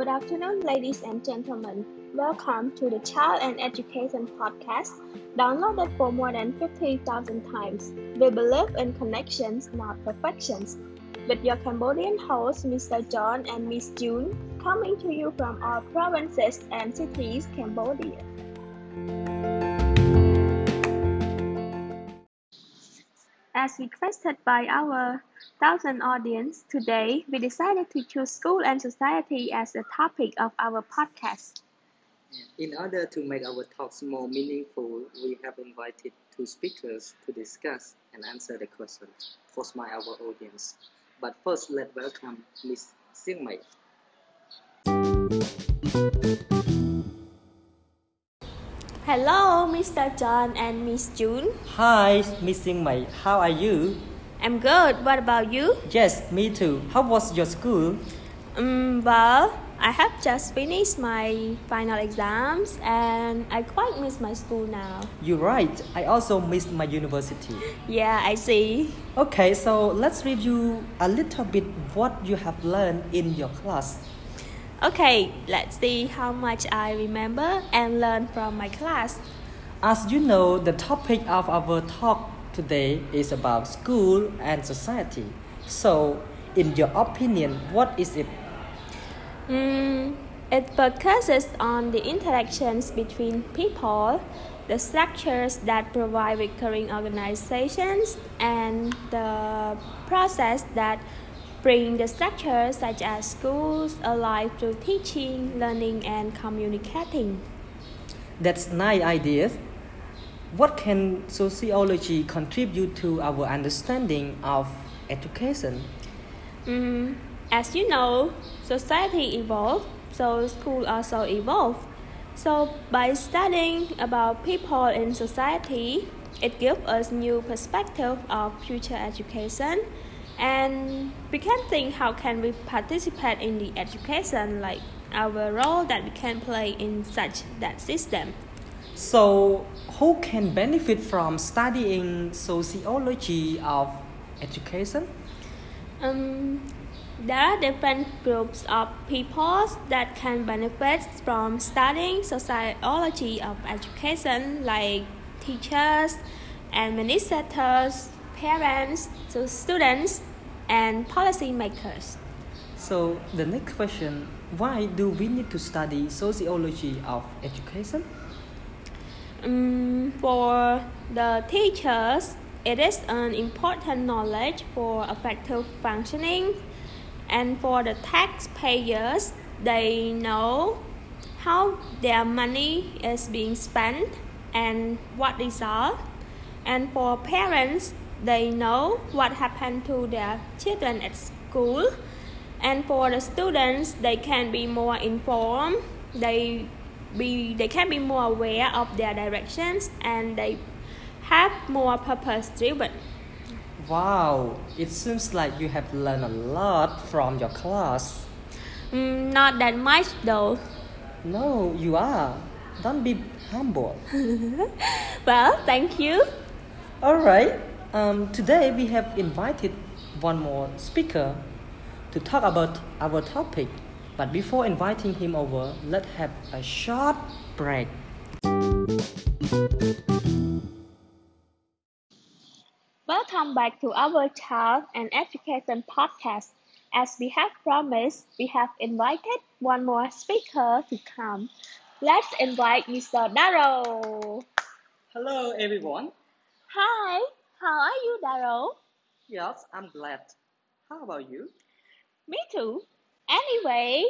Good afternoon, ladies and gentlemen. Welcome to the Child and Education Podcast, downloaded for more than 50,000 times. We believe in connections, not perfections. With your Cambodian hosts, Mr. John and Miss June, coming to you from our provinces and cities, Cambodia. As requested by our thousand audience, today we decided to choose school and society as the topic of our podcast. In order to make our talks more meaningful, we have invited two speakers to discuss and answer the questions posed by our audience. But first, let's welcome Ms. Mai. Hello, Mr. John and Miss June. Hi, Miss Siang Mai. How are you? I'm good. What about you? Yes, me too. How was your school? Um, well, I have just finished my final exams and I quite miss my school now. You're right. I also missed my university. Yeah, I see. Okay, so let's review a little bit what you have learned in your class. Okay, let's see how much I remember and learn from my class. As you know, the topic of our talk today is about school and society. So, in your opinion, what is it? Mm, it focuses on the interactions between people, the structures that provide recurring organizations, and the process that bring the structures such as schools alive through teaching, learning, and communicating. That's nice ideas. What can sociology contribute to our understanding of education? Mm, as you know, society evolves, so school also evolve. So by studying about people in society, it gives us new perspective of future education and we can think how can we participate in the education like our role that we can play in such that system. So who can benefit from studying sociology of education? Um, there are different groups of people that can benefit from studying sociology of education like teachers administrators parents to students and policymakers. So the next question, why do we need to study sociology of education? Um, for the teachers, it is an important knowledge for effective functioning, and for the taxpayers, they know how their money is being spent and what result. And for parents, they know what happened to their children at school. And for the students they can be more informed. They be they can be more aware of their directions and they have more purpose driven. Wow it seems like you have learned a lot from your class. Mm, not that much though. No you are. Don't be humble. Well thank you. All right um, today we have invited one more speaker to talk about our topic. But before inviting him over, let's have a short break. Welcome back to our Child and Education podcast. As we have promised, we have invited one more speaker to come. Let's invite Mr. Daro. Hello, everyone. Hi. How are you, Daryl? Yes, I'm glad. How about you? Me too. Anyway,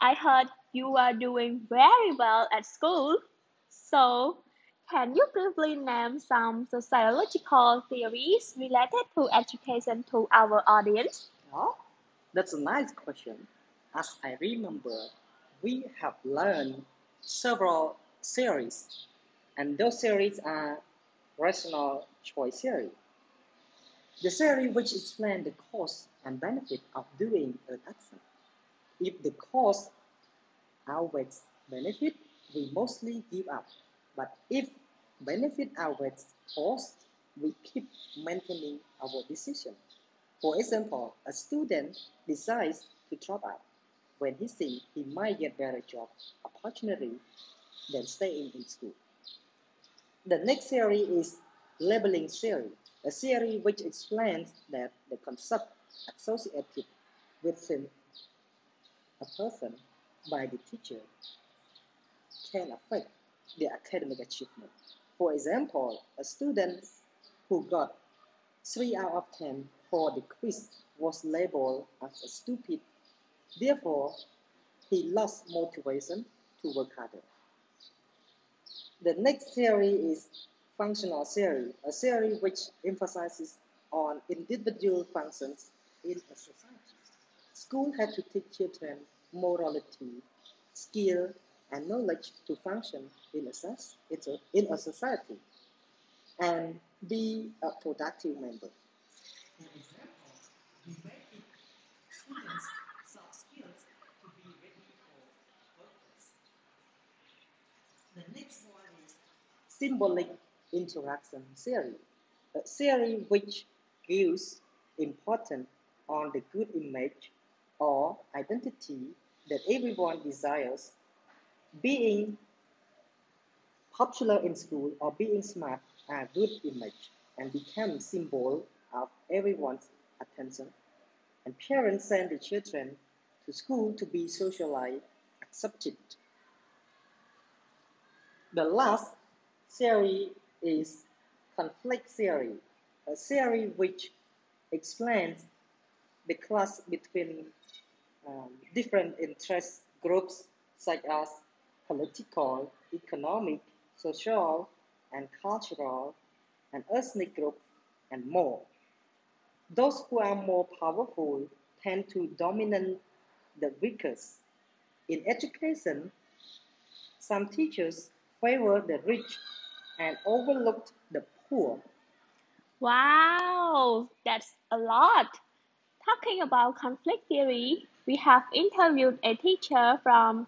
I heard you are doing very well at school. So, can you briefly name some sociological theories related to education to our audience? Oh, that's a nice question. As I remember, we have learned several theories, and those theories are rational choice theory. The theory which explains the cost and benefit of doing an action. If the cost outweighs benefit, we mostly give up. But if benefit outweighs cost, we keep maintaining our decision. For example, a student decides to drop out. when he thinks he might get better job opportunity than staying in school. The next theory is labeling theory, a theory which explains that the concept associated with a person by the teacher can affect their academic achievement. For example, a student who got 3 out of 10 for the quiz was labeled as a stupid. Therefore, he lost motivation to work harder. The next theory is functional theory, a theory which emphasizes on individual functions in a society. School had to teach children morality, skill, and knowledge to function in a, in a society and be a productive member. For example, students soft skills to be ready for. The next one is symbolic interaction theory, a theory which gives importance on the good image or identity that everyone desires being popular in school or being smart are good image and become symbol of everyone's attention. And parents send the children to school to be socially accepted. The last theory is conflict theory, a theory which explains the clash between um, different interest groups such as political, economic, social, and cultural, and ethnic groups, and more. Those who are more powerful tend to dominate the weakest. In education, some teachers favor the rich and overlooked the poor. Wow, that's a lot. Talking about conflict theory, we have interviewed a teacher from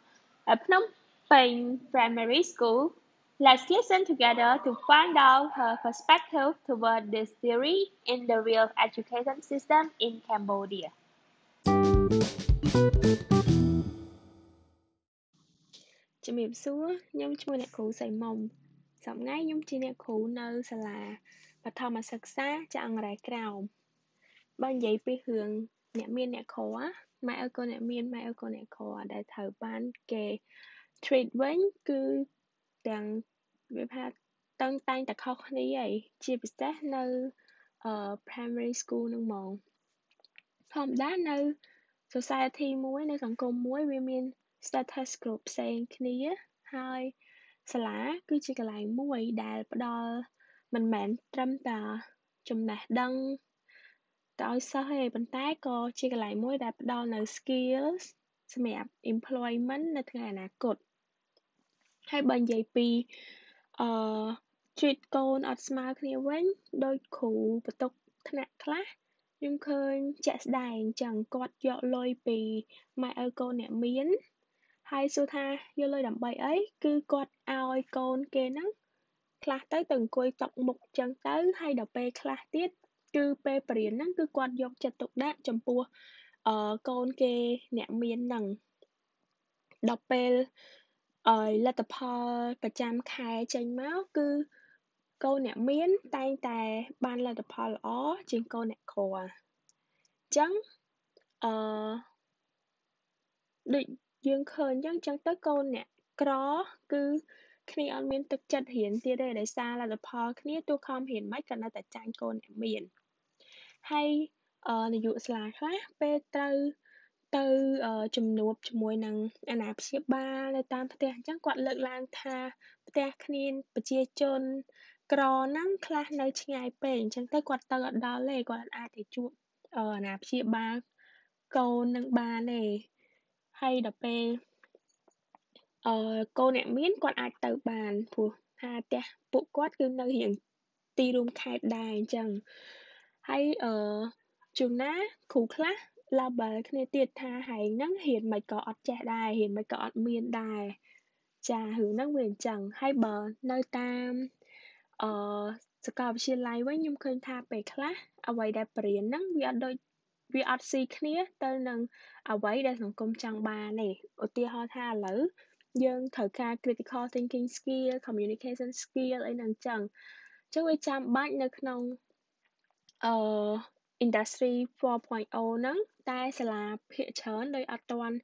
a Phnom Penh primary school. Let's listen together to find out her perspective toward this theory in the real education system in Cambodia. Chào សួរខ្ញុំឈ្មោះអ្នកគ្រូសៃមុំសប្តាហ៍ខ្ញុំជាអ្នកគ្រូនៅសាលាបឋមសិក្សាចាក់អង្រែក្រោមបើនិយាយពីរឿងអ្នកមានអ្នកខម៉ែឪក៏អ្នកមានម៉ែឪក៏អ្នកខដែលត្រូវបានគេ treat វិញគឺទាំងវាថាតឹងតែងតែខុសគ្នាហើយជាពិសេសនៅអឺ primary school ហ្នឹងហ្មងធម្មតានៅ society មួយនៅសង្គមមួយវាមាន status group ផ្សេងគ្នាហើយ សាលាគឺជាកន្លែងមួយដែលផ្ដល់មិនមែនត្រឹមតែចំណេះដឹងទៅឲ្យសិស្សទេប៉ុន្តែក៏ជាកន្លែងមួយដែលផ្ដល់នូវ skills សម្រាប់ employment នៅថ្ងៃអនាគតហើយបើនិយាយពីអឺ treat កូនអត់ស្មើគ្នាវិញដោយគ្រូបន្ទុកថ្នាក់ខ្លះខ្ញុំឃើញជាក់ស្ដែងចឹងគាត់យកលុយពីម៉ែឪកូនអ្នកមាន ហើយសួរថាយកលុយដើម្បីអីគឺគាត់ឲ្យកូនគេហ្នឹងខ្លះទៅទៅអង្គុយតុមុខចឹងទៅហើយដល់ពេលខ្លះទៀតគឺពេលបរៀនហ្នឹងគឺគាត់យកចិត្តទុកដាក់ចំពោះអឺកូនគេអ្នកមានហ្នឹងដល់ពេលអឺលទ្ធផលប្រចាំខែចេញមកគឺកូនអ្នកមានតែងតែបានលទ្ធផលល្អជាងកូនអ្នកក្រអញ្ចឹងអឺដូច យើងឃើញអញ្ចឹងអញ្ចឹងទៅកូនអ្នកក្រគឺគ្នាអត់មានទឹកចិត្តរៀនទៀតទេដោយសារលទ្ធផលគ្នាទោះខំរៀនមិនក៏នៅតែចាញ់កូនអ្នកមានហើយនាយកសាលាខ្លះពេលត្រូវទៅជំនួបជាមួយនឹងអាណាព្យាបាលនៅតាមផ្ទះអញ្ចឹងគាត់លើកឡើងថាផ្ទះគ្នាប្រជាជនក្រហ្នឹងខ្លះនៅឆ្ងាយពេកអញ្ចឹងទៅគាត់ទៅអត់ដល់ទេគាត់អាចទៅជួបអាណាព្យាបាលកូននឹងបានទេ ហើយដល់ពេលអឺកូនអ្នកមានគាត់អាចទៅបានព្រោះថាផ្ទះពួកគាត់គឺនៅរៀងទីរួមខេត្តដែរអញ្ចឹងហើយអឺជួនណាគ្រូខ្លះ label គ្នាទៀតថាហែងហ្នឹងរៀនមិនក៏អត់ចេះដែររៀនមិនក៏អត់មានដែរចារឿងហ្នឹងវាអញ្ចឹងហើយបើនៅតាមអឺសាកលវិទ្យាល័យវិញខ្ញុំឃើញថាពេលខ្លះអ្វីដែលបរៀនហ្នឹងវាអត់ដូច វាអត់ស៊ីគ្នាទៅនឹងអ្វីដែលសង្គមចង់បានទេឧទាហរណ៍ថាឥឡូវយើងត្រូវការ critical thinking skill communication skill អីហ្នឹងចឹងអញ្ចឹងវាចាំបាច់នៅក្នុងអឺ industry 4.0ហ្នឹងតែសាលាភាគច្រើនដោយអត់ទាន់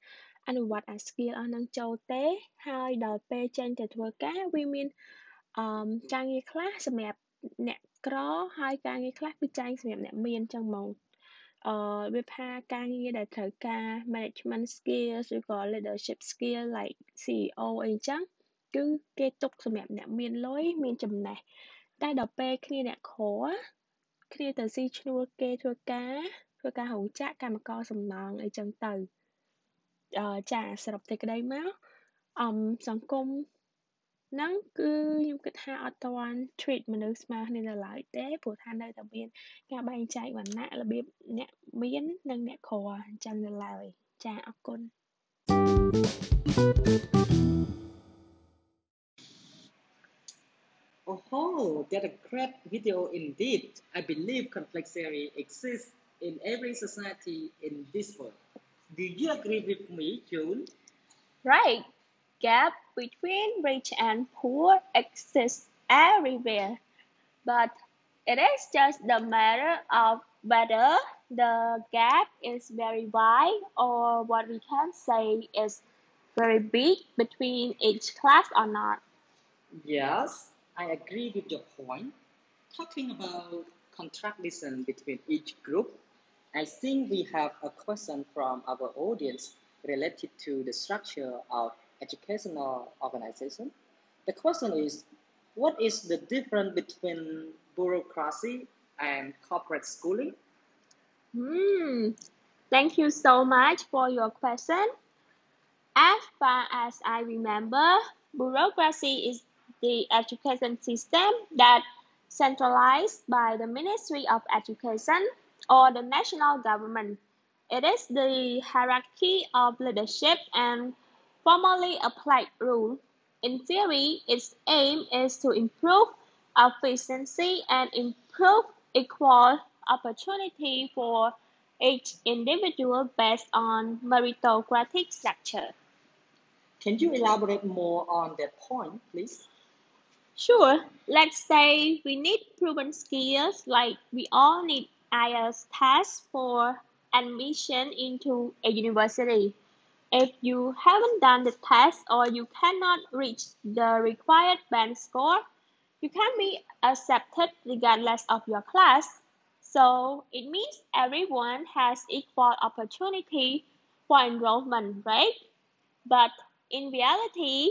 អនុវត្តអា skill អស់ហ្នឹងចូលទេហើយដល់ពេលចេញទៅធ្វើការវាមានអឺការងារខ្លះសម្រាប់អ្នកក្រហើយការងារខ្លះគឺចែងសម្រាប់អ្នកមានចឹងហ្មង អឺវាថាការងារដែលត្រូវការ management skills ឬក៏ leadership skill like CEO អីចឹងគឺគេទុកសម្រាប់អ្នកមានលុយមានចំណេះតែដល់ពេលគ្នាអ្នកក្រគ្នាទៅស៊ីឈ្នួលគេធ្វើការធ្វើការរោងចក្រកម្មករសំណង់អីចឹងទៅអឺចាសរុបតែក្តីមកអំសង្គម ហ្នឹងគឺខ្ញុំគិតថាអត់ទាន់ treat មនុស្សស្មើគ្នានៅឡើយទេព្រោះថានៅតែមានការបែងចែកវណ្ណៈរបៀបអ្នកមាននិងអ្នកក្រអញ្ចឹងនៅឡើយចាអរគុណ Oh, that's a great video indeed. I believe conflict theory exists in every society in this world. Do you agree with me, June? Right. Gap between rich and poor exists everywhere, but it is just the matter of whether the gap is very wide or what we can say is very big between each class or not. Yes, I agree with your point. Talking about contradiction between each group, I think we have a question from our audience related to the structure of educational organization. The question is, what is the difference between bureaucracy and corporate schooling? Hmm. Thank you so much for your question. As far as I remember, bureaucracy is the education system that centralized by the Ministry of Education or the national government. It is the hierarchy of leadership and formally applied rule. In theory, its aim is to improve efficiency and improve equal opportunity for each individual based on meritocratic structure. Can you elaborate more on that point, please? Sure, let's say we need proven skills like we all need IELTS tests for admission into a university. If you haven't done the test or you cannot reach the required band score, you can be accepted regardless of your class. So it means everyone has equal opportunity for enrollment, right? But in reality,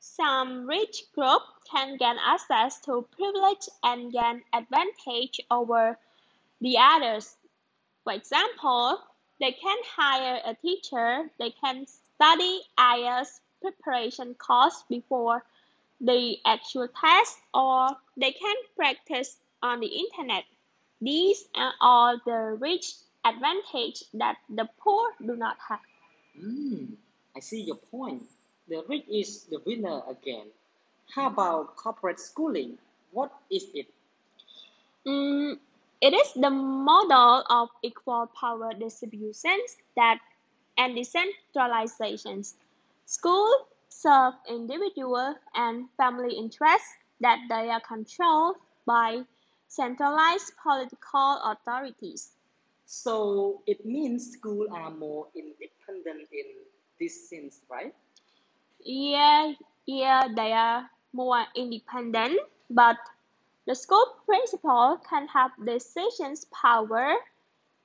some rich group can gain access to privilege and gain advantage over the others. For example, they can hire a teacher, they can study IELTS preparation course before the actual test, or they can practice on the internet. These are all the rich advantage that the poor do not have. Mm, I see your point. The rich is the winner again. How about corporate schooling? What is it? Mm, it is the model of equal power distributions that and decentralizations. Schools serve individual and family interests that they are controlled by centralized political authorities. So it means schools are more independent in this sense, right? Yeah, yeah, they are more independent, but the school principal can have decisions power,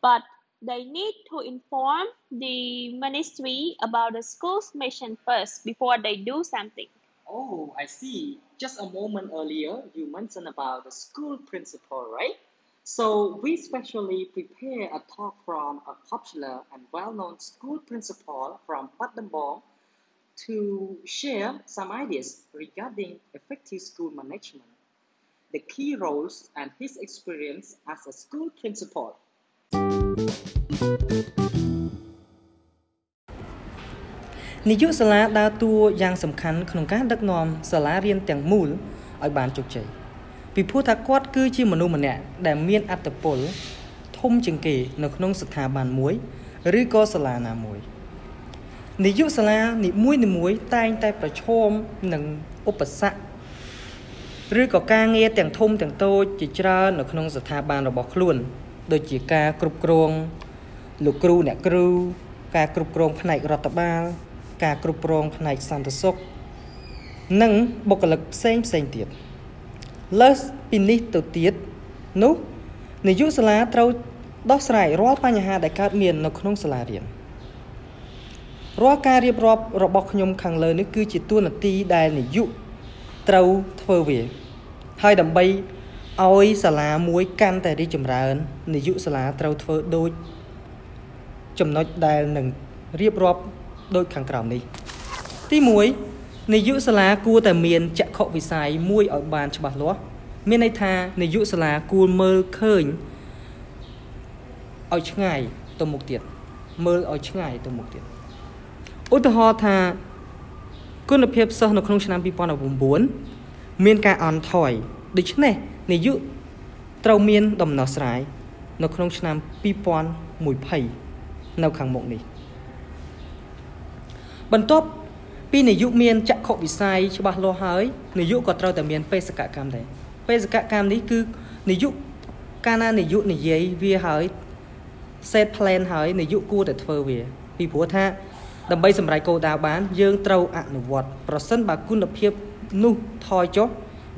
but they need to inform the ministry about the school's mission first before they do something. Oh, I see. Just a moment earlier, you mentioned about the school principal, right? So we specially prepare a talk from a popular and well-known school principal from Battambang to share some ideas regarding effective school management the key roles and his experience as a school principal. នាយកសាលាដើរតួយ៉ាងសំខាន់ក្នុងការដឹកនាំសាលារៀនទាំងមូលឲ្យបានជោគជ័យពីព្រោះថាគាត់គឺជាមនុស្សម្នាក់ដែលមានអត្តពលធមជាងគេនៅក្នុងស្ថាប័នមួយឬក៏សាលាណាមួយនាយកសាលានីមួយនីមួយតែងតែប្រឈមនឹងឧបសគ្គ ឬក៏ការងារទាំងធំទាំងតូចជាច្រើននៅក្នុងស្ថាប័នរបស់ខ្លួន ដូចជាការគ្រប់គ្រងលោកគ្រូអ្នកគ្រូការគ្រប់គ្រងផ្នែករដ្ឋបាល ការគ្រប់គ្រងផ្នែកសន្តិសុខនិងបុគ្គលិកផ្សេងផ្សេងទៀតលើសពីនេះទៅទៀតនោះនាយកសាលាត្រូវដោះស្រាយរាល់បញ្ហាដែលកើតមាននៅក្នុងសាលារៀនរាល់ការរៀបរាប់របស់ខ្ញុំខាងលើនេះគឺជាទួនាទីដែលនាយក ត្រូវធ្វើវា ហើយដើម្បីឲ្យសាលាមួយកាន់តែរីកចម្រើននាយកសាលាត្រូវធ្វើដូចចំណុចដែលនឹងរៀបរាប់ដូចខាងក្រោមនេះ ទី1នាយកសាលាគួរតែមានចក្ខុវិស័យមួយឲ្យបានច្បាស់លាស់មានន័យថានាយកសាលាគួរមើលឃើញឲ្យឆ្ងាយទៅមុខទៀតមើលឲ្យឆ្ងាយទៅមុខទៀតឧទាហរណ៍ថា គុណភាពសិស្សនៅក្នុងឆ្នាំ2019មានការអន់ថយដូច្នេះនាយកត្រូវមានដំណោះស្រាយនៅក្នុងឆ្នាំ2020នៅខាងមុខនេះបន្ទាប់ពីនាយកមានចក្ខុវិស័យច្បាស់លាស់ហើយនាយកក៏ត្រូវតែមានបេសកកម្មដែរបេសកកម្មនេះគឺនាយកកាលណានាយកនិយាយវាហើយ set plan ហើយនាយកគួរតែធ្វើវា ពីព្រោះថា ដើម្បីសម្រេចគោលដៅបាន យើងត្រូវអនុវត្តប្រសិនបើគុណភាពនោះថយចុះ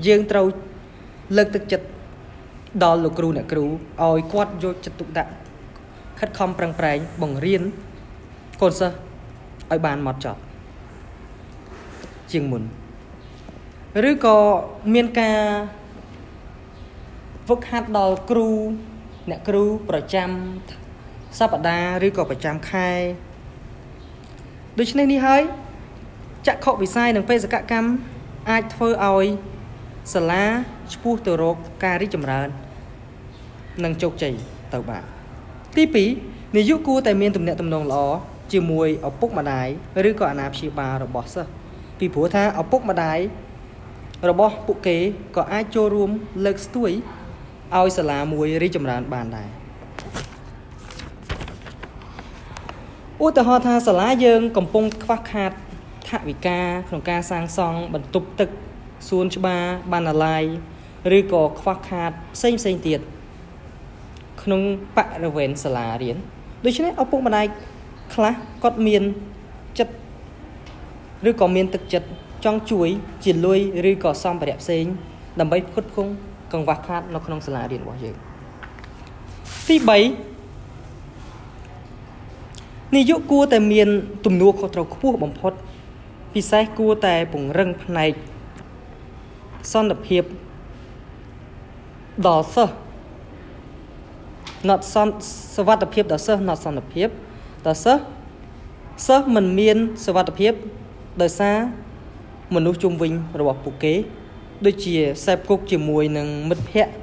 យើងត្រូវលើកទឹកចិត្តដល់លោកគ្រូអ្នកគ្រូឲ្យគាត់យកចិត្តទុកដាក់ខិតខំប្រឹងប្រែងបង្រៀនកូនសិស្សឲ្យបានម៉ត់ចត់ជាងមុនឬក៏មានការហ្វឹកហាត់ដល់គ្រូអ្នកគ្រូប្រចាំសប្តាហ៍ឬក៏ប្រចាំខែ ដូច្នេះនេះហើយចក្ខុវិស័យនិងបេសកកម្មអាចធ្វើឲ្យសាលាឆ្ពោះទៅរកការរីកចម្រើន និងជោគជ័យទៅបានទី2នាយកគួរតែមានទំនាក់ទំនងល្អជាមួយឪពុកម្ដាយឬក៏អាណាព្យាបាលរបស់សិស្សពីព្រោះថាឪពុកម្ដាយរបស់ពួកគេក៏អាចចូលរួមលើកស្ទួយឲ្យសាលាមួយរីកចម្រើនបានដែរ ឧទាហរណ៍ថាសាលាយើងកំពុងខ្វះខាតថវិកាក្នុងការសាងសង់បន្ទប់ទឹកសួនច្បារបណ្ណាល័យឬក៏ខ្វះខាតផ្សេងផ្សេងទៀតក្នុងបរិវេណសាលារៀនដូច្នេះឪពុកម្ដាយខ្លះគាត់មានចិត្តឬក៏មានទឹកចិត្តចង់ជួយជាលុយឬក៏សម្ភារៈផ្សេង ដើម្បីផ្គត់ផ្គង់កង្វះខាតនៅក្នុងសាលារៀនរបស់យើងទី3 នាយកគួរតែមានទំនួលខុសត្រូវខ្ពស់បំផុត ពិសេសគួរតែពង្រឹងផ្នែកសន្តិភាពដល់សិស្ស not សវត្ថភាពដល់សិស្ស not សន្តិភាពដល់សិស្សសិស្សមិនមានសវត្ថភាពដោយសារមនុស្សជុំវិញរបស់ពួកគេដូចជាសេពគុកជាមួយនឹងមិត្តភ័ក្តិ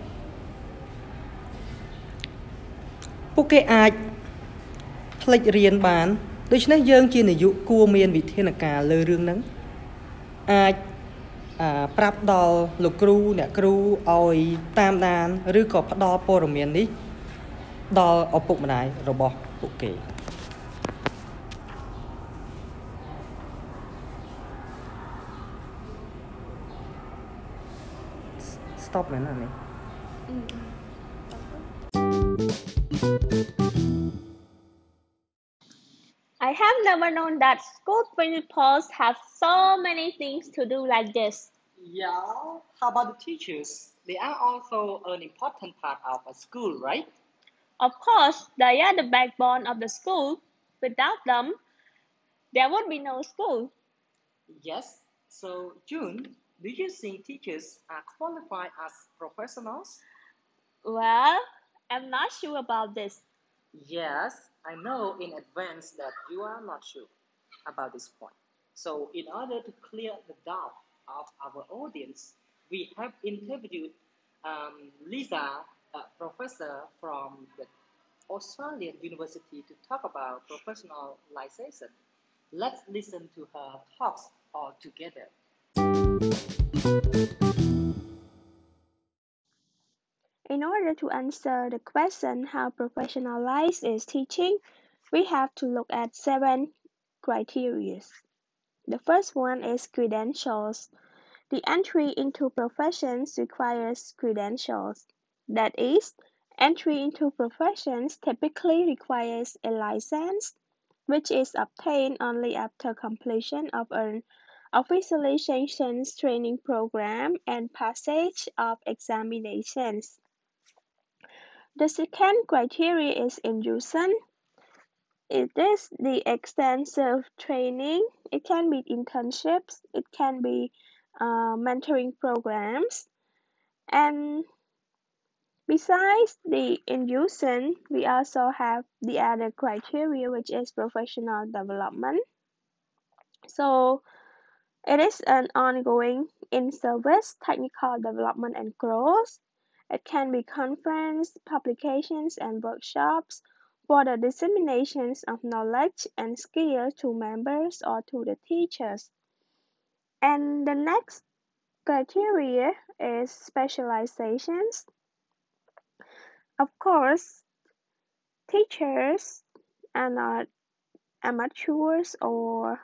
ពួកគេអាច ផ្លេចរៀនបានដូច្នេះយើងជានាយកគួរមានវិធានការលើរឿងហ្នឹងអាចប្រាប់ដល់លោកគ្រូអ្នកគ្រូឲ្យតាមដាន ឬក៏ផ្ដល់ព័ត៌មាននេះ ដល់ឪពុកម្ដាយរបស់ពួកគេ stop មែនណានេះ I have never known that school principals have so many things to do like this. Yeah, how about the teachers? They are also an important part of a school, right? Of course, they are the backbone of the school. Without them, there would be no school. Yes. So, June, do you think teachers are qualified as professionals? Well, I'm not sure about this. Yes, I know in advance that you are not sure about this point. So, in order to clear the doubt of our audience, we have interviewed um, Lisa, a professor from the Australian University, to talk about professionalization. Let's listen to her talks all together. In order to answer the question how professionalized is teaching, we have to look at seven criteria. The first one is credentials. The entry into professions requires credentials. That is, entry into professions typically requires a license, which is obtained only after completion of an officially sanctioned training program and passage of examinations. The second criteria is induction. It is the extensive training. It can be internships. It can be uh, mentoring programs. And besides the induction, we also have the other criteria, which is professional development. So it is an ongoing in-service technical development and growth. It can be conference, publications, and workshops for the dissemination of knowledge and skill to members or to the teachers. And the next criteria is specializations. Of course, teachers are not amateurs or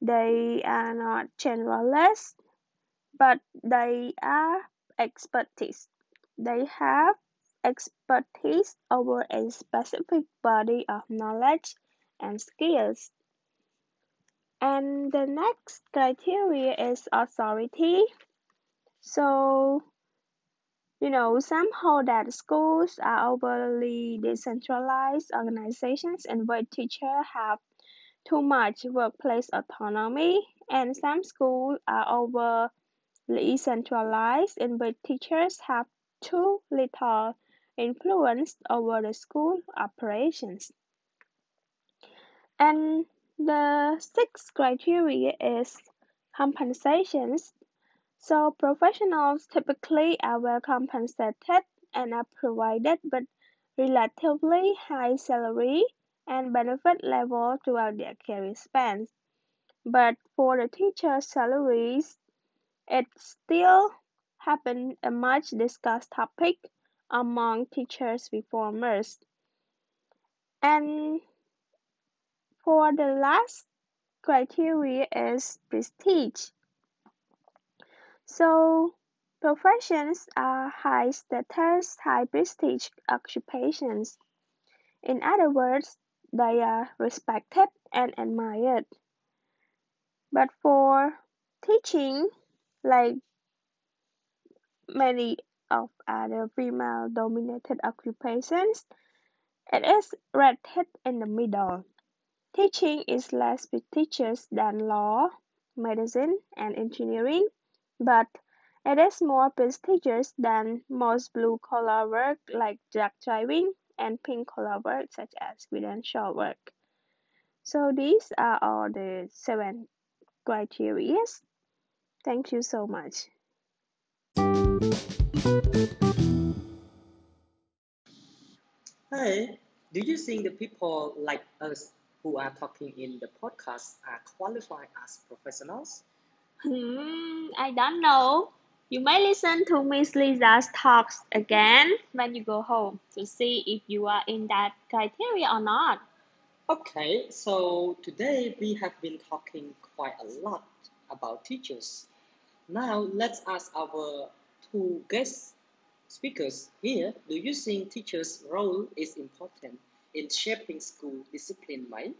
they are not generalists, but they are expertise. They have expertise over a specific body of knowledge and skills. And the next criteria is authority. So, you know, some hold that schools are overly decentralized organizations in which teachers have too much workplace autonomy, and some schools are overly centralized in which teachers have too little influence over the school operations. And the sixth criteria is compensations. So professionals typically are well compensated and are provided with relatively high salary and benefit level throughout their career span. But for the teachers' salaries, it still happens a much discussed topic among teachers reformers. And for the last criteria is prestige. So professions are high status, high prestige occupations. In other words, they are respected and admired. But for teaching, like many of other female dominated occupations, it is rated in the middle. Teaching is less prestigious than law, medicine, and engineering, but it is more prestigious than most blue collar work like truck driving and pink collar work such as credential work. So these are all the seven criteria. Thank you so much. Hey, do you think the people like us who are talking in the podcast are qualified as professionals? Hmm, I don't know. You may listen to Miss Lisa's talks again when you go home to see if you are in that criteria or not. Okay, so today we have been talking quite a lot about teachers. Now let's ask our two guest speakers here. Do you think teachers' role is important in shaping school discipline, Mai?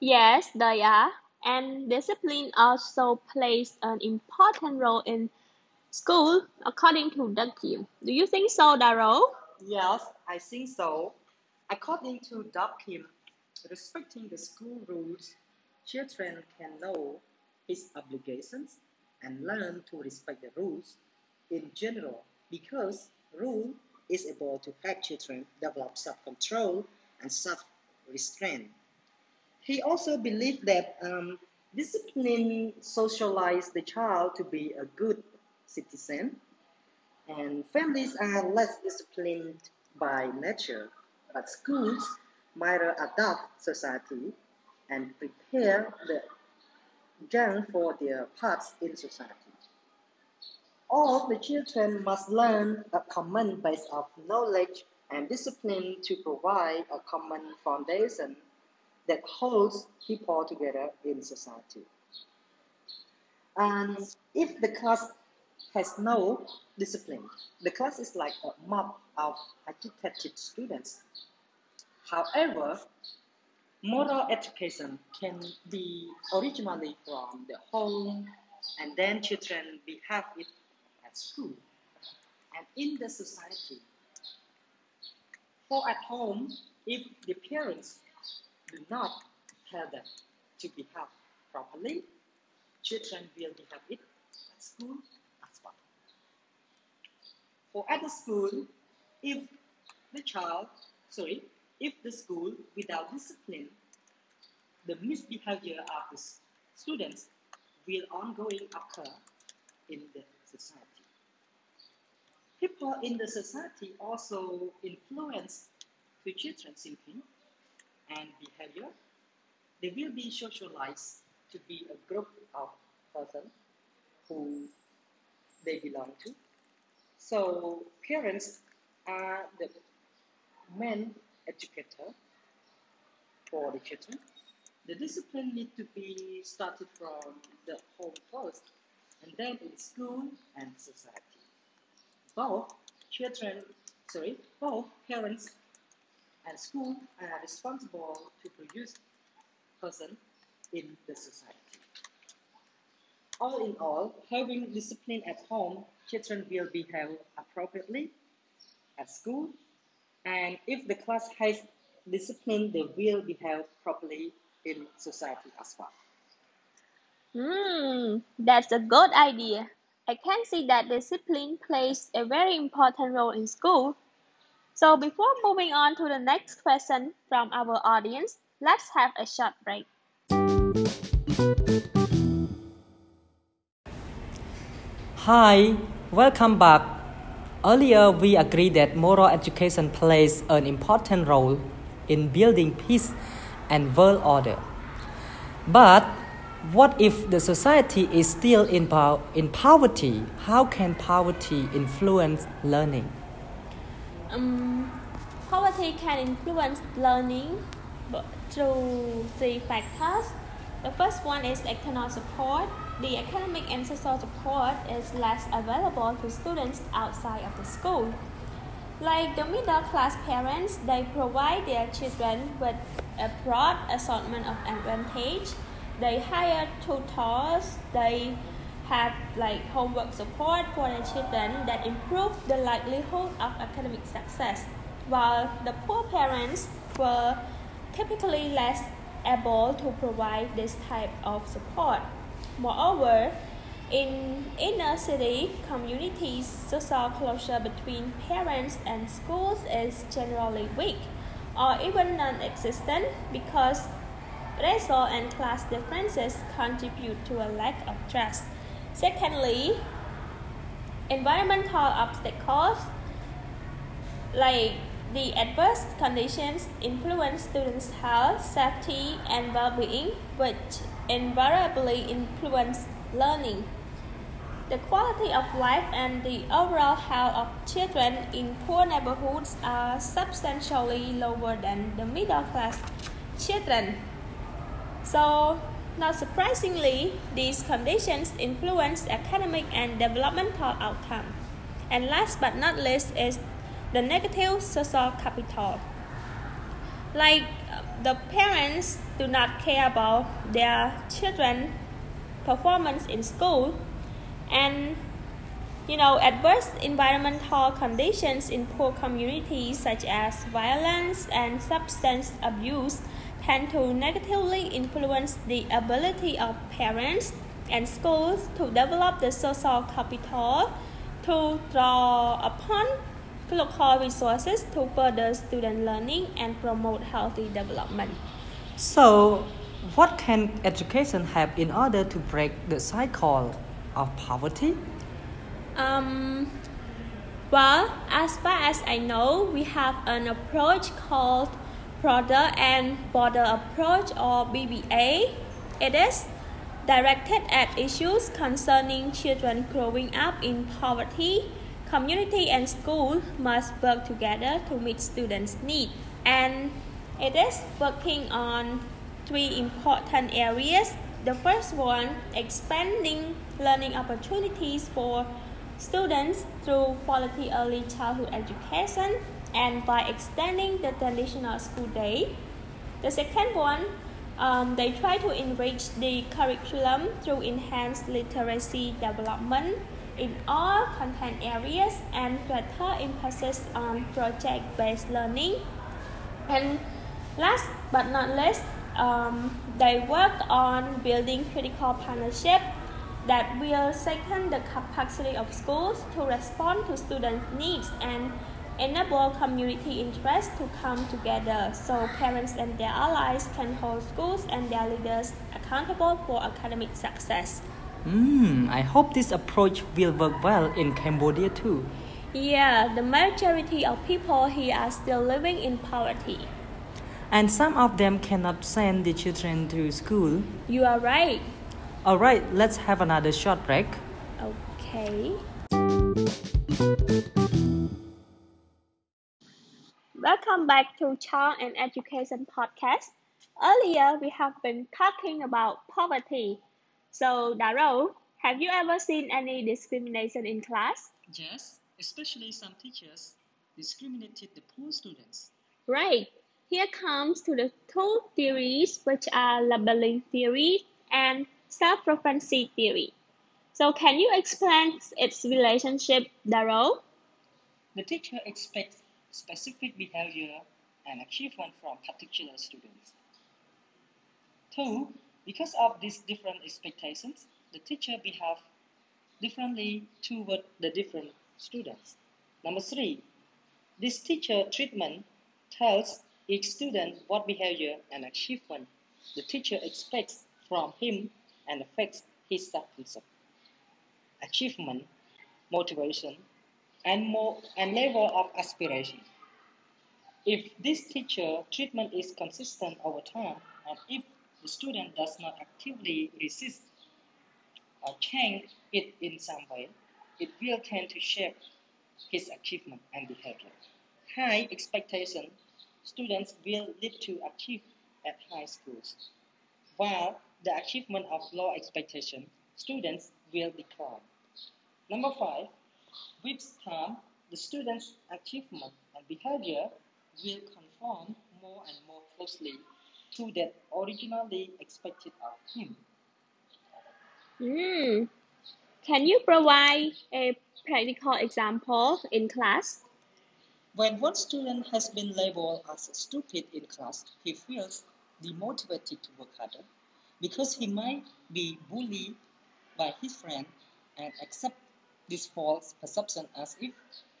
Yes, they are. And discipline also plays an important role in school, according to Durkheim. Do you think so, Daro? Yes, I think so. According to Durkheim, respecting the school rules, children can know his obligations and learn to respect the rules in general because rule is able to help children develop self-control and self-restraint. He also believed that um, discipline socializes the child to be a good citizen, and families are less disciplined by nature, but schools might adapt society and prepare the young for their parts in society. All the children must learn a common base of knowledge and discipline to provide a common foundation that holds people together in society. And if the class has no discipline, the class is like a mob of agitated students. However, moral education can be originally from the home and then children behave it at school and in the society. For at home, if the parents do not tell them to behave properly, children will behave it at school as well. For at the school, if the child, sorry, if the school without discipline, the misbehavior of the students will ongoing occur in the society people in the society also influence the children's thinking and behavior. They will be socialized to be a group of persons who they belong to. So parents are the main educator for the children. The discipline need to be started from the home first, and then in school and society both children, sorry, both parents and school are responsible to produce person in the society. All in all, having discipline at home, children will behave appropriately at school, and if the class has discipline, they will behave properly in society as well. Hmm, that's a good idea. I can see that discipline plays a very important role in school. So before moving on to the next question from our audience, let's have a short break. Hi, welcome back. Earlier, we agreed that moral education plays an important role in building peace and world order. But what if the society is still in, po- in poverty? How can poverty influence learning? Um, poverty can influence learning through three factors. The first one is external support. The economic and social support is less available to students outside of the school. Like the middle class parents, they provide their children with a broad assortment of advantage they hire tutors they have like homework support for the children that improve the likelihood of academic success while the poor parents were typically less able to provide this type of support. Moreover in inner city communities social closure between parents and schools is generally weak or even non-existent because racial and class differences contribute to a lack of trust. Secondly, environmental obstacles like the adverse conditions influence students' health, safety, and well-being, which invariably influence learning. The quality of life and the overall health of children in poor neighborhoods are substantially lower than the middle class children. So, not surprisingly, these conditions influence academic and developmental outcome. And last but not least is the negative social capital. Like the parents do not care about their children performance in school and you know adverse environmental conditions in poor communities such as violence and substance abuse tend to negatively influence the ability of parents and schools to develop the social capital to draw upon local resources to further student learning and promote healthy development. So, what can education have in order to break the cycle of poverty? Um, well, as far as I know, we have an approach called Broader and Bolder Approach or BBA. It is directed at issues concerning children growing up in poverty. Community and school must work together to meet students' needs, and it is working on three important areas. The first one, expanding learning opportunities for students through quality early childhood education and by extending the traditional school day. The second one, um, they try to enrich the curriculum through enhanced literacy development in all content areas and greater emphasis on project-based learning. And last but not least, um, they work on building critical partnership that will strengthen the capacity of schools to respond to students' needs and enable community interests to come together so parents and their allies can hold schools and their leaders accountable for academic success. Hmm, I hope this approach will work well in Cambodia too. Yeah, the majority of people here are still living in poverty. And some of them cannot send the children to school. You are right. Alright, let's have another short break. Okay. Welcome back to Child and Education Podcast. Earlier, we have been talking about poverty. So, Daro, have you ever seen any discrimination in class? Yes, especially some teachers discriminated the poor students. Right. Here comes to the two theories, which are labeling theory and self-referencing theory. So, can you explain its relationship, Daro? The teacher expects specific behavior and achievement from particular students. Two, because of these different expectations, the teacher behave differently toward the different students. Number three, this teacher treatment tells each student what behavior and achievement the teacher expects from him and affects his self-concept, achievement, motivation, and more and level of aspiration. If this teacher treatment is consistent over time, and if the student does not actively resist or change it in some way, it will tend to shape his achievement and behavior. High expectation students will lead to achieve at high schools, while the achievement of low expectation students will decline. Number five, with time, the student's achievement and behavior will conform more and more closely to that originally expected of him. Hmm. Can you provide a practical example in class? When one student has been labeled as stupid in class, he feels demotivated to work harder because he might be bullied by his friend and accept this false perception as if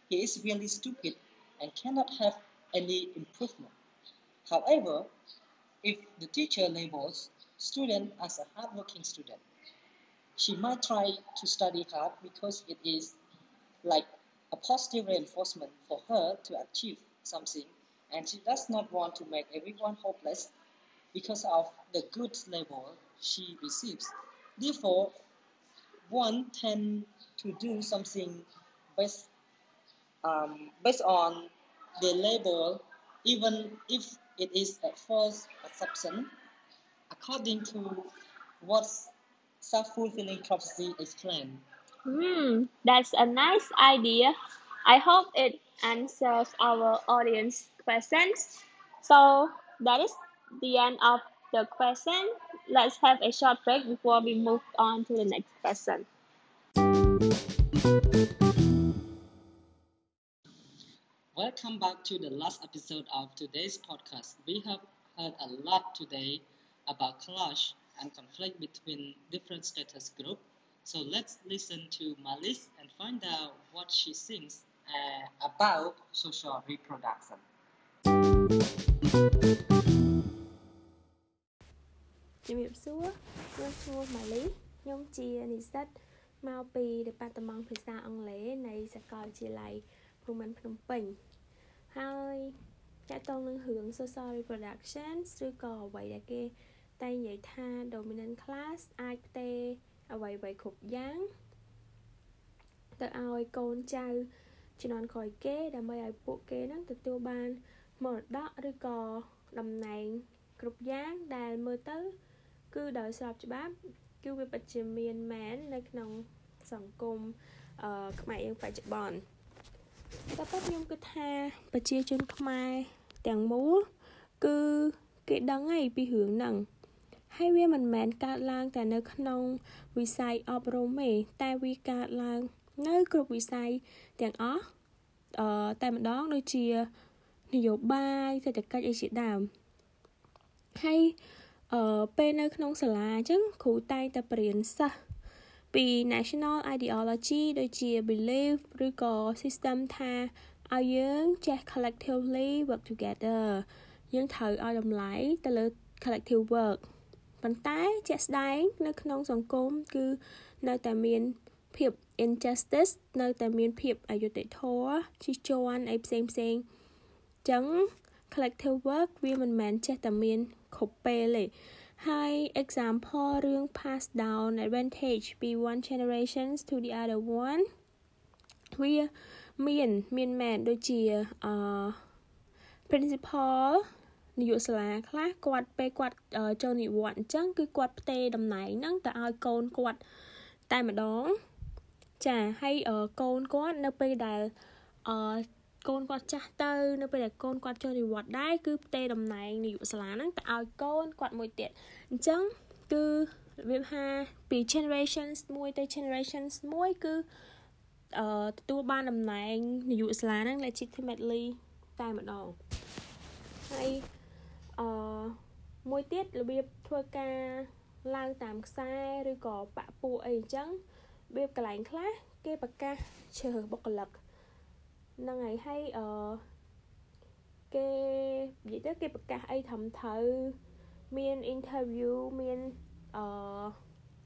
he is really stupid and cannot have any improvement. However, if the teacher labels student as a hardworking student, she might try to study hard because it is like a positive reinforcement for her to achieve something and she does not want to make everyone hopeless because of the good label she receives. Therefore, one tend to do something based, um, based on the label, even if it is a false perception, according to what self-fulfilling prophecy explained. Hmm, that's a nice idea. I hope it answers our audience questions. So that is the end of the question. Let's have a short break before we move on to the next question. Welcome back to the last episode of today's podcast. We have heard a lot today about clash and conflict between different status groups. So let's listen to Malis and find out what she thinks uh, about social reproduction. ជំរាបសួរខ្ញុំឈ្មោះម៉ាលីខ្ញុំជានិស្សិតមកពី Department ភាសាអង់គ្លេសនៃសាកលវិទ្យាល័យភូមិន្ទភ្នំពេញហើយតកតងនឹងរឿង social reproduction ឬក៏អ្វីដែលគេតែងនិយាយថា dominant class អាចផ្ទេរអ្វីៗគ្រប់យ៉ាងទៅឲ្យកូនចៅជំនាន់ក្រោយគេដើម្បីឲ្យពួកគេនឹងទទួលបានមរតកឬក៏តំណែងគ្រប់យ៉ាងដែលមើលទៅ គឺដោយស្របច្បាប់គឺវាពិតជាមានមែននៅក្នុងសង្គមអឺខ្មែរយើងបច្ចុប្បន្នតែប៉ុតខ្ញុំគិតថាប្រជាជនខ្មែរទាំងមូលគឺគេដឹងហើយពីរឿងហ្នឹងហើយវាមិនមែនកើតឡើងតែនៅក្នុងវិស័យអប់រំទេតែវាកើតឡើងនៅគ្រប់វិស័យទាំងអស់អឺតែម្ដងដូចជានយោបាយសេដ្ឋកិច្ចអីជាដើមហើយ អឺពេលនៅក្នុងសាលាអញ្ចឹងគ្រូតែងតែបរៀនសិស្សពី national ideology ដូចជា belief ឬក៏ system ថាឲ្យយើងចេះ collectively work together យើងត្រូវឲ្យតម្លៃទៅលើ collective work ប៉ុន្តែជាក់ស្ដែងនៅក្នុងសង្គមគឺនៅតែមានភាព injustice នៅតែមានភាពអយុត្តិធម៌ជិះជាន់អីផ្សេងផ្សេងចឹង collective work វាមិនមែនចេះតែមាន គ្រប់ពេលទេហើយ example រឿង pass down advantage ពី one generations to the other one វាមានមានមែនដូចជាអឺ principal នាយកសាលាខ្លះគាត់ពេលគាត់ចូលនិវត្តន៍អញ្ចឹងគឺគាត់ផ្ទេរតំណែងហ្នឹងទៅឲ្យកូនគាត់តែម្ដងចាហើយកូនគាត់នៅពេលដែលអឺ កូនគាត់ចាស់ទៅនៅពេលដែលកូនគាត់ចូលនិវត្តន៍ដែរគឺផ្ទេរតំណែងនាយកសាលាហ្នឹងទៅឲ្យកូនគាត់មួយទៀតអញ្ចឹងគឺរបៀបថាពី generations មួយទៅ generations មួយគឺអឺទទួលបានតំណែងនាយកសាលាហ្នឹង legitimately តែម្ដងហើយអឺមួយទៀតរបៀបធ្វើការឡើងតាមខ្សែឬក៏បាក់ពួកអីអញ្ចឹងរបៀបកន្លែងខ្លះគេប្រកាសជ្រើសបុគ្គលិក ហ្នឹងហើយហើយអឺគេនិយាយទៅគេប្រកាសអីត្រឹមត្រូវមាន interview មានអឺ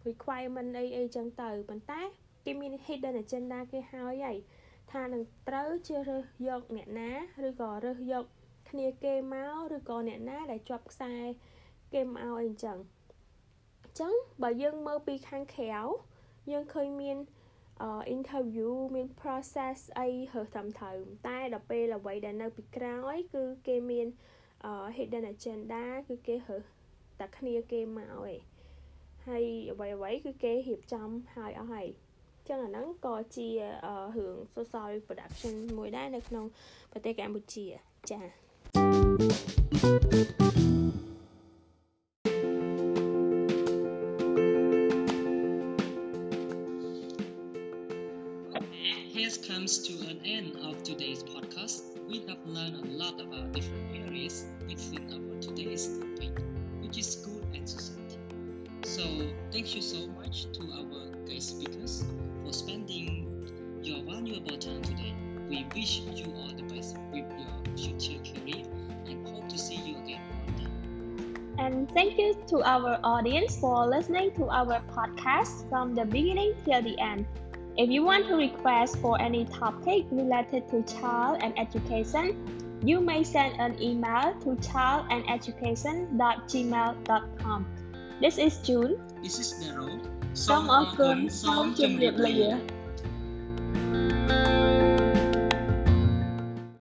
requirement អីអីចឹងទៅប៉ុន្តែគេមាន hidden agenda គេហើយហើយថានឹងត្រូវជ្រើសរើសយកអ្នកណាឬក៏រើសយកគ្នាគេមកឬក៏អ្នកណាដែលជាប់ខ្សែគេមកអីចឹងអញ្ចឹងបើយើងមើលពីខាងក្រៅយើងឃើញមាន interview មាន process អីហើត្រឹមត្រូវតែដល់ពេលអ្វីដែលនៅពីក្រោយ គឺគេមាន hidden agenda គឺគេរើតែគ្នាគេមកឯងហើយអ្វីអ្វីគឺគេរៀបចំហើយអស់ហើយចឹងអាហ្នឹងក៏ជារឿង social reproduction មួយដែរនៅក្នុងប្រទេសកម្ពុជាចា៎ Here comes to an end of today's podcast. We have learned a lot about different areas within our today's topic, which is school and society. So, thank you so much to our guest speakers for spending your valuable time today. We wish you all the best with your future career and hope to see you again one day. And thank you to our audience for listening to our podcast from the beginning till the end. If you want to request for any topic related to child and education, you may send an email to childandeducation.gmail.com. This is June. This is Daro. Song of Gun, Song Jim Lip